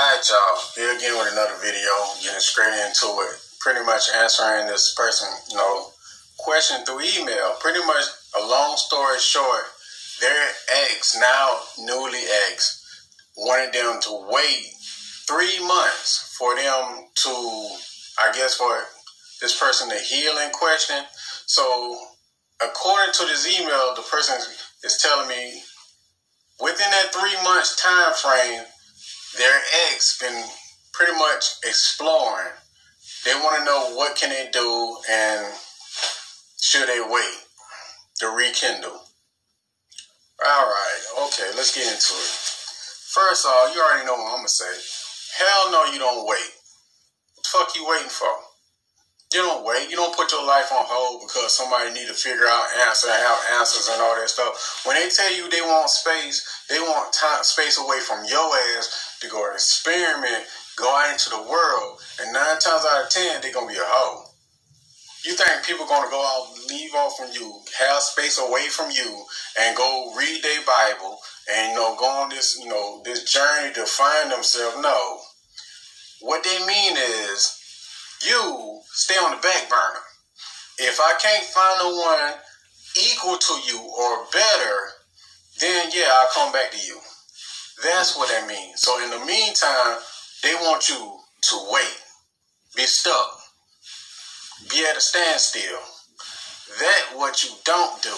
Alright, y'all. Here again with another video, getting straight into it. Pretty much answering this person, you know, question through email. Pretty much a long story short, their ex, now newly ex, wanted them to wait three months for them to, I guess, for this person to heal in question. So, according to this email, the person is telling me within that three months time frame, their ex been pretty much exploring. They want to know what can they do and should they wait to rekindle. All right, okay, let's get into it. First off, you already know what I'm gonna say. Hell no, you don't wait. What the fuck you waiting for? You don't wait. You don't put your life on hold because somebody need to figure out answer have answers and all that stuff. When they tell you they want space, they want time space away from your ass to go experiment, go out into the world, and nine times out of ten they're gonna be a hoe. You think people gonna go out, leave off from you, have space away from you, and go read their Bible and you know go on this you know this journey to find themselves? No. What they mean is you stay on the back burner. If I can't find the one equal to you or better, then yeah, I'll come back to you. That's what that means. So in the meantime, they want you to wait, be stuck, be at a standstill. That what you don't do.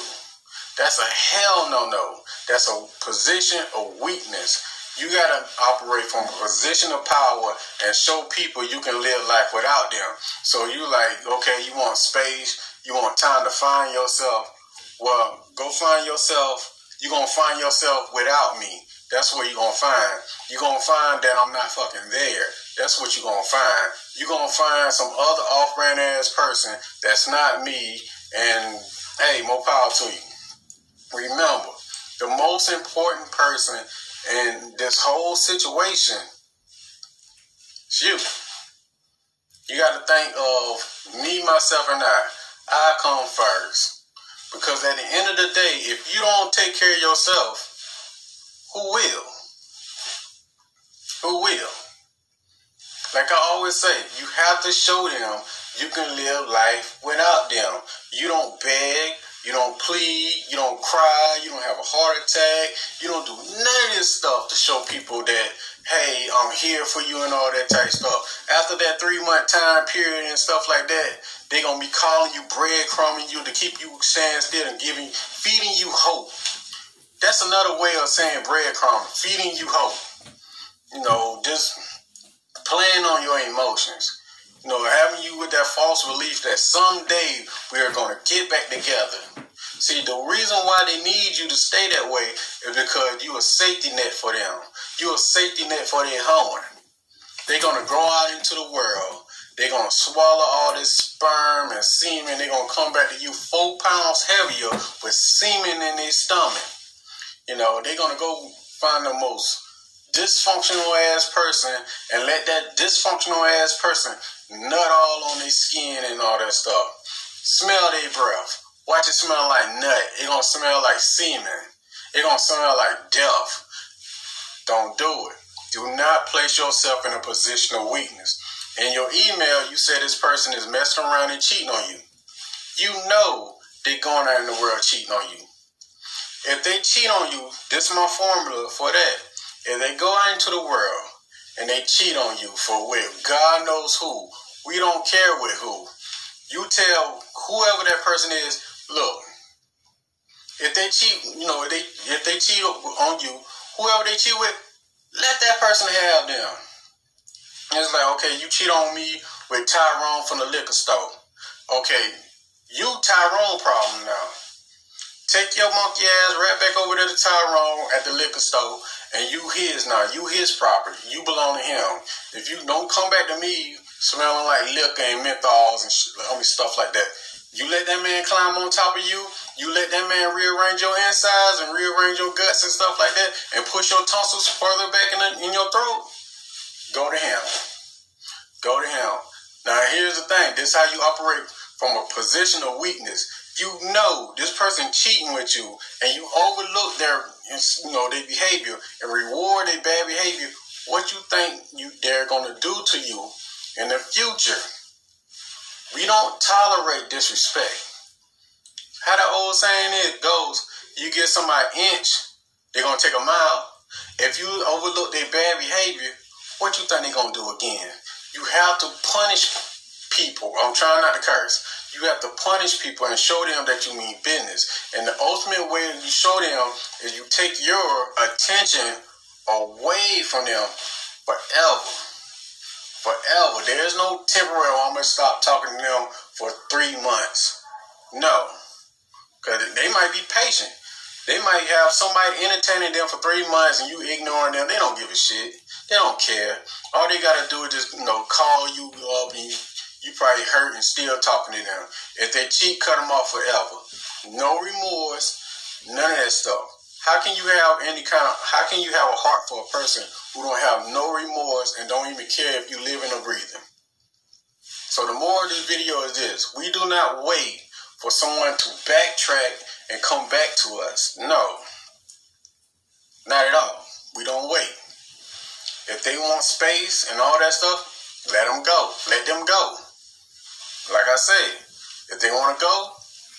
That's a hell no no. That's a position of weakness. You gotta operate from a position of power and show people you can live life without them. So you like, okay, you want space, you want time to find yourself. Well, go find yourself. You're gonna find yourself without me. That's what you're gonna find. You're gonna find that I'm not fucking there. That's what you're gonna find. You're gonna find some other off brand ass person that's not me, and hey, more power to you. Remember, the most important person in this whole situation you. You got to think of me, myself, and I. I come first. Because at the end of the day, if you don't take care of yourself, who will? Who will? Like I always say, you have to show them you can live life without them. You don't beg, you don't plead, you don't cry, you don't have a heart attack, you don't do none of this stuff to show people that, hey, I'm here for you and all that type stuff. After that three month time period and stuff like that, they're gonna be calling you breadcrumbing you to keep you standing still and giving feeding you hope. That's another way of saying breadcrumb, feeding you hope. You know, just playing on your emotions you know, having you with that false belief that someday we are going to get back together. See, the reason why they need you to stay that way is because you a safety net for them. You a safety net for their home. They're going to grow out into the world. They're going to swallow all this sperm and semen. They're going to come back to you four pounds heavier with semen in their stomach. You know, they're going to go find the most dysfunctional ass person and let that dysfunctional ass person nut all on their skin and all that stuff. Smell their breath. Watch it smell like nut. It gonna smell like semen. It gonna smell like death. Don't do it. Do not place yourself in a position of weakness. In your email, you said this person is messing around and cheating on you. You know they're going out in the world cheating on you. If they cheat on you, this is my formula for that. If they go out into the world and they cheat on you for with God knows who, we don't care with who. You tell whoever that person is, look, if they cheat, you know, if they if they cheat on you, whoever they cheat with, let that person have them. It's like, okay, you cheat on me with Tyrone from the liquor store. Okay, you Tyrone problem now. Take your monkey ass right back over to the Tyrone at the liquor store, and you his now. You his property. You belong to him. If you don't come back to me smelling like liquor and menthols and sh- I mean, stuff like that. You let that man climb on top of you. You let that man rearrange your insides and rearrange your guts and stuff like that, and push your tonsils further back in, the, in your throat. Go to him. Go to him. Now here's the thing. This is how you operate from a position of weakness. You know this person cheating with you, and you overlook their, you know, their behavior and reward their bad behavior what you think you they're gonna do to you in the future. We don't tolerate disrespect. How the old saying is goes, you get somebody inch, they're gonna take a mile. If you overlook their bad behavior, what you think they're gonna do again? You have to punish people. I'm trying not to curse. You have to punish people and show them that you mean business. And the ultimate way you show them is you take your attention away from them forever. Forever. There's no temporary, oh, I'm going to stop talking to them for three months. No. Because they might be patient. They might have somebody entertaining them for three months and you ignoring them. They don't give a shit. They don't care. All they got to do is just, you know, call you up and you probably hurt and still talking to them. If they cheat, cut them off forever. No remorse, none of that stuff. How can you have any kind of, how can you have a heart for a person who don't have no remorse and don't even care if you living or breathing? So the more of this video is this, we do not wait for someone to backtrack and come back to us. No, not at all. We don't wait. If they want space and all that stuff, let them go. Let them go. Like I say, if they want to go,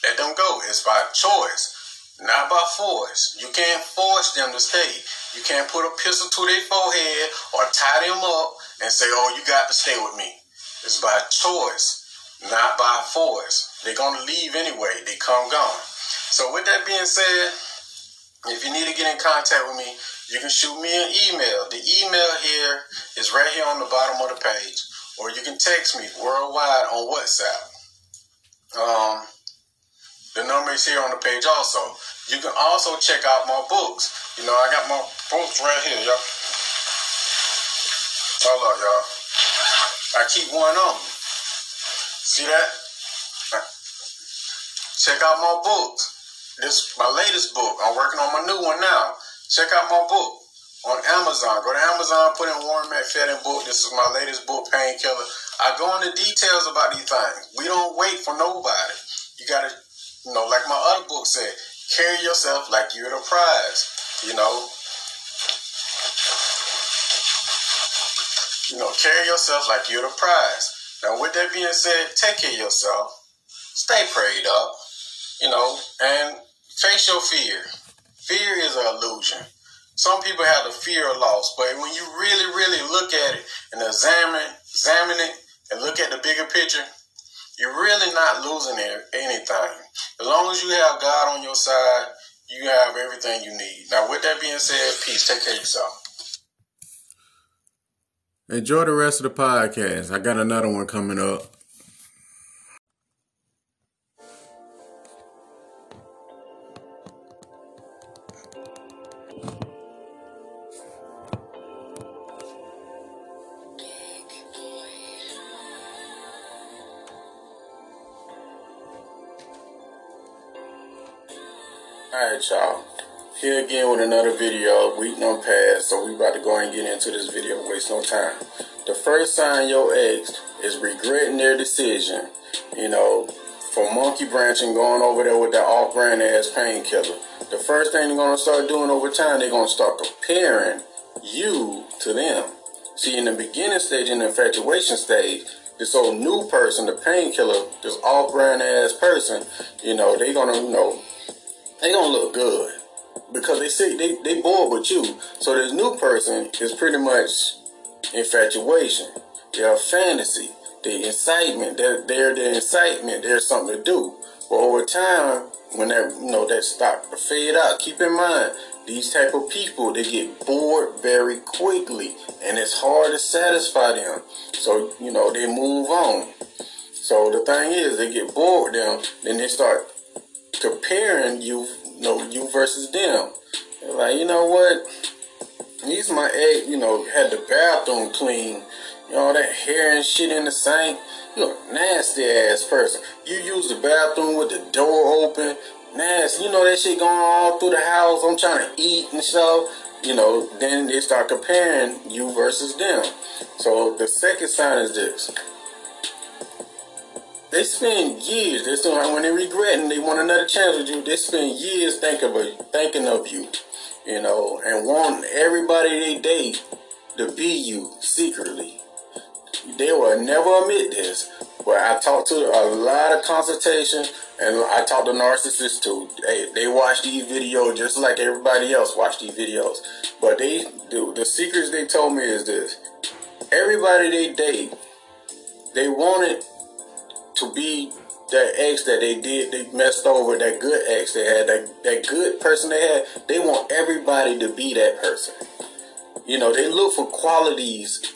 let them go. It's by choice, not by force. You can't force them to stay. You can't put a pistol to their forehead or tie them up and say, oh, you got to stay with me. It's by choice, not by force. They're going to leave anyway. They come gone. So with that being said, if you need to get in contact with me, you can shoot me an email. The email here is right here on the bottom of the page or you can text me worldwide on WhatsApp. Um, the number is here on the page also. You can also check out my books. You know, I got my books right here, y'all. Hold up, y'all. I keep one on me. See that? Check out my books. This my latest book. I'm working on my new one now. Check out my book on Amazon. Go to Amazon, put in Warren McFadden book. This is my latest book, Painkiller. I go into details about these things. We don't wait for nobody. You gotta, you know, like my other book said, carry yourself like you're the prize. You know, you know, carry yourself like you're the prize. Now, with that being said, take care of yourself. Stay prayed up. You know, and face your fear. Fear is an illusion some people have the fear of loss, but when you really, really look at it and examine, examine it and look at the bigger picture, you're really not losing anything. As long as you have God on your side, you have everything you need. Now, with that being said, peace. Take care of yourself. Enjoy the rest of the podcast. I got another one coming up. Alright y'all, here again with another video, week no past, so we about to go and get into this video, waste no time. The first sign your ex is regretting their decision, you know, for monkey branching going over there with that off-brand ass painkiller. The first thing they're gonna start doing over time, they're gonna start comparing you to them. See, in the beginning stage, in the infatuation stage, this old new person, the painkiller, this off-brand ass person, you know, they're gonna, you know, they don't look good because they see they they bored with you. So this new person is pretty much infatuation. They're fantasy. The incitement. They're, they're the incitement. There's something to do. But over time, when that you know that start to fade out, keep in mind these type of people they get bored very quickly, and it's hard to satisfy them. So you know they move on. So the thing is, they get bored them, then they start comparing you, you know, you versus them. like, you know what? He's my egg, you know, had the bathroom clean, you know, that hair and shit in the sink. You're a nasty ass person. You use the bathroom with the door open. Nasty. You know that shit going all through the house. I'm trying to eat and stuff. You know, then they start comparing you versus them. So the second sign is this. They spend years. They still when they regret and they want another chance with you. They spend years thinking of thinking of you, you know, and want everybody they date to be you secretly. They will never admit this, but I talked to a lot of consultation and I talked to narcissists too. They, they watch these videos just like everybody else watch these videos. But they do the secrets they told me is this. Everybody they date, they wanted to be that ex that they did, they messed over, that good ex they had, that, that good person they had, they want everybody to be that person. You know, they look for qualities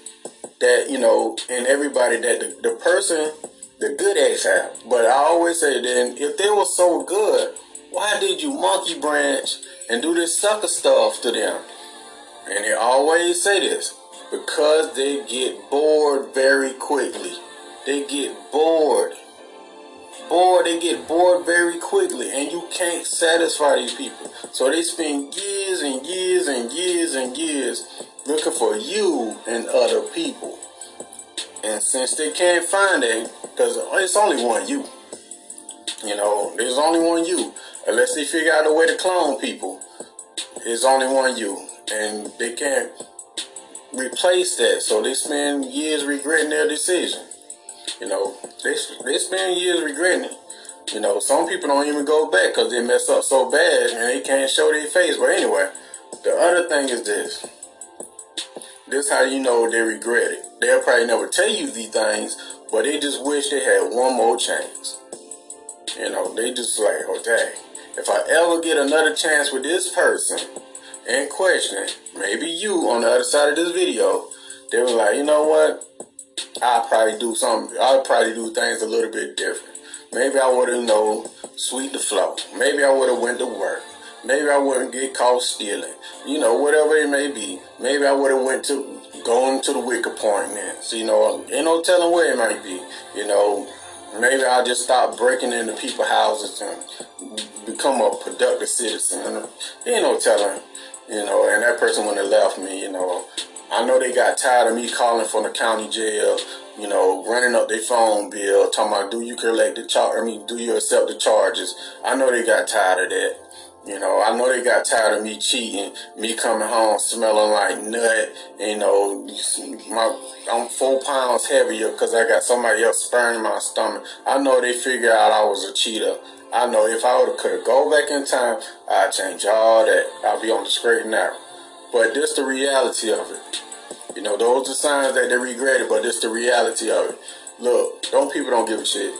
that, you know, in everybody that the, the person the good ex have. But I always say then if they were so good, why did you monkey branch and do this sucker stuff to them? And they always say this because they get bored very quickly. They get bored. Bored, they get bored very quickly, and you can't satisfy these people. So they spend years and years and years and years looking for you and other people. And since they can't find it, because it's only one you. You know, there's only one you. Unless they figure out a way to clone people, there's only one you. And they can't replace that. So they spend years regretting their decision. You know, they, they spend years regretting it. You know, some people don't even go back because they mess up so bad and they can't show their face. But anyway, the other thing is this. This how you know they regret it. They'll probably never tell you these things, but they just wish they had one more chance. You know, they just like, oh dang, if I ever get another chance with this person in question, maybe you on the other side of this video, they were like, you know what? I'll probably do something. I'll probably do things a little bit different. Maybe I would have, you know, sweet the flow. Maybe I would have went to work. Maybe I wouldn't get caught stealing. You know, whatever it may be. Maybe I would have went to going to the then. So, you know, ain't no telling where it might be. You know, maybe I'll just stop breaking into people's houses and become a productive citizen. Ain't no telling, you know, and that person wouldn't have left me, you know. I know they got tired of me calling from the county jail, you know, running up their phone bill, talking about do you collect the charge, I mean, do you accept the charges? I know they got tired of that. You know, I know they got tired of me cheating, me coming home smelling like nut. You know, my I'm four pounds heavier because I got somebody else sperm in my stomach. I know they figured out I was a cheater. I know if I would could have go back in time, I'd change all that. I'd be on the straight and narrow. But this the reality of it. You know, those are signs that they regretted, but this the reality of it. Look, don't people don't give a shit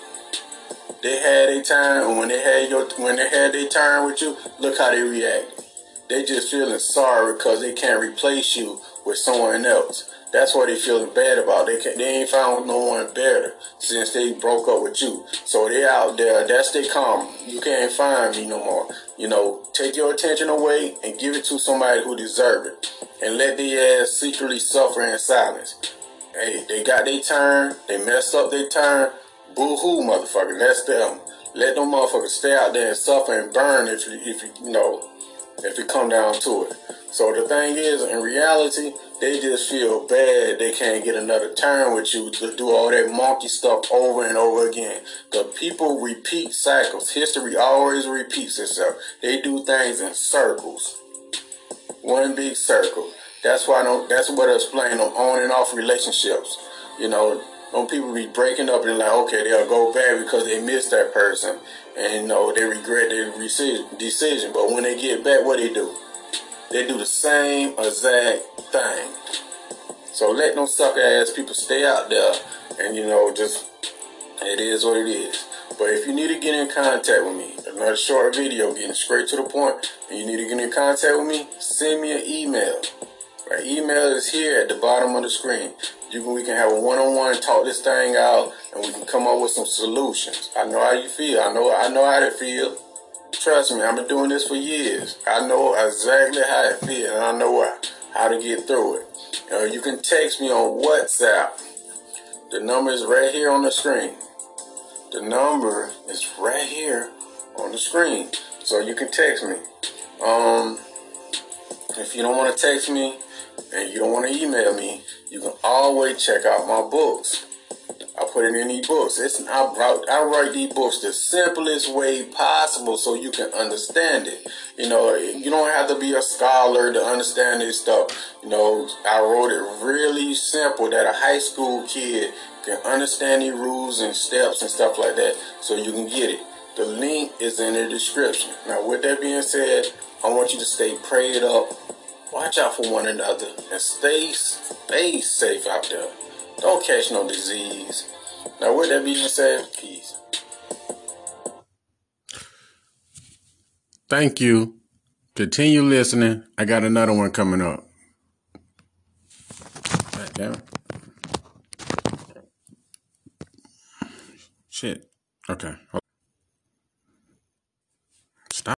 they had a time, and when they had your when they had their turn with you, look how they react. They just feeling sorry because they can't replace you with someone else. That's what they feeling bad about. They can, they ain't found no one better since they broke up with you. So they out there. That's their karma. You can't find me no more. You know, take your attention away and give it to somebody who deserve it, and let the ass secretly suffer in silence. Hey, they got their turn. They messed up their turn. Boo hoo, motherfucker. That's them. Let them motherfuckers stay out there and suffer and burn if you, if you, you know, if it come down to it. So the thing is, in reality, they just feel bad they can't get another turn with you to do all that monkey stuff over and over again. Because people repeat cycles. History always repeats itself. They do things in circles. One big circle. That's why I don't, that's what I explain on on and off relationships. You know, when people be breaking up and like, okay, they'll go back because they miss that person, and you know they regret their decision. But when they get back, what do they do? They do the same exact thing. So let no sucker ass people stay out there, and you know just it is what it is. But if you need to get in contact with me, another short video getting straight to the point, and you need to get in contact with me, send me an email. My email is here at the bottom of the screen. You can, we can have a one-on-one, talk this thing out, and we can come up with some solutions. I know how you feel. I know I know how it feel. Trust me, I've been doing this for years. I know exactly how it feels, and I know how to get through it. Uh, you can text me on WhatsApp. The number is right here on the screen. The number is right here on the screen, so you can text me. Um, if you don't want to text me, and you don't want to email me, you can always check out my books. I put it in these books. It's I write, I write these books the simplest way possible so you can understand it. You know, you don't have to be a scholar to understand this stuff. You know, I wrote it really simple that a high school kid can understand the rules and steps and stuff like that so you can get it. The link is in the description. Now, with that being said, I want you to stay prayed up, watch out for one another, and stay, stay safe out there. Don't catch no disease. Now, with that being said, peace. Thank you. Continue listening. I got another one coming up. God damn it. Shit. Okay.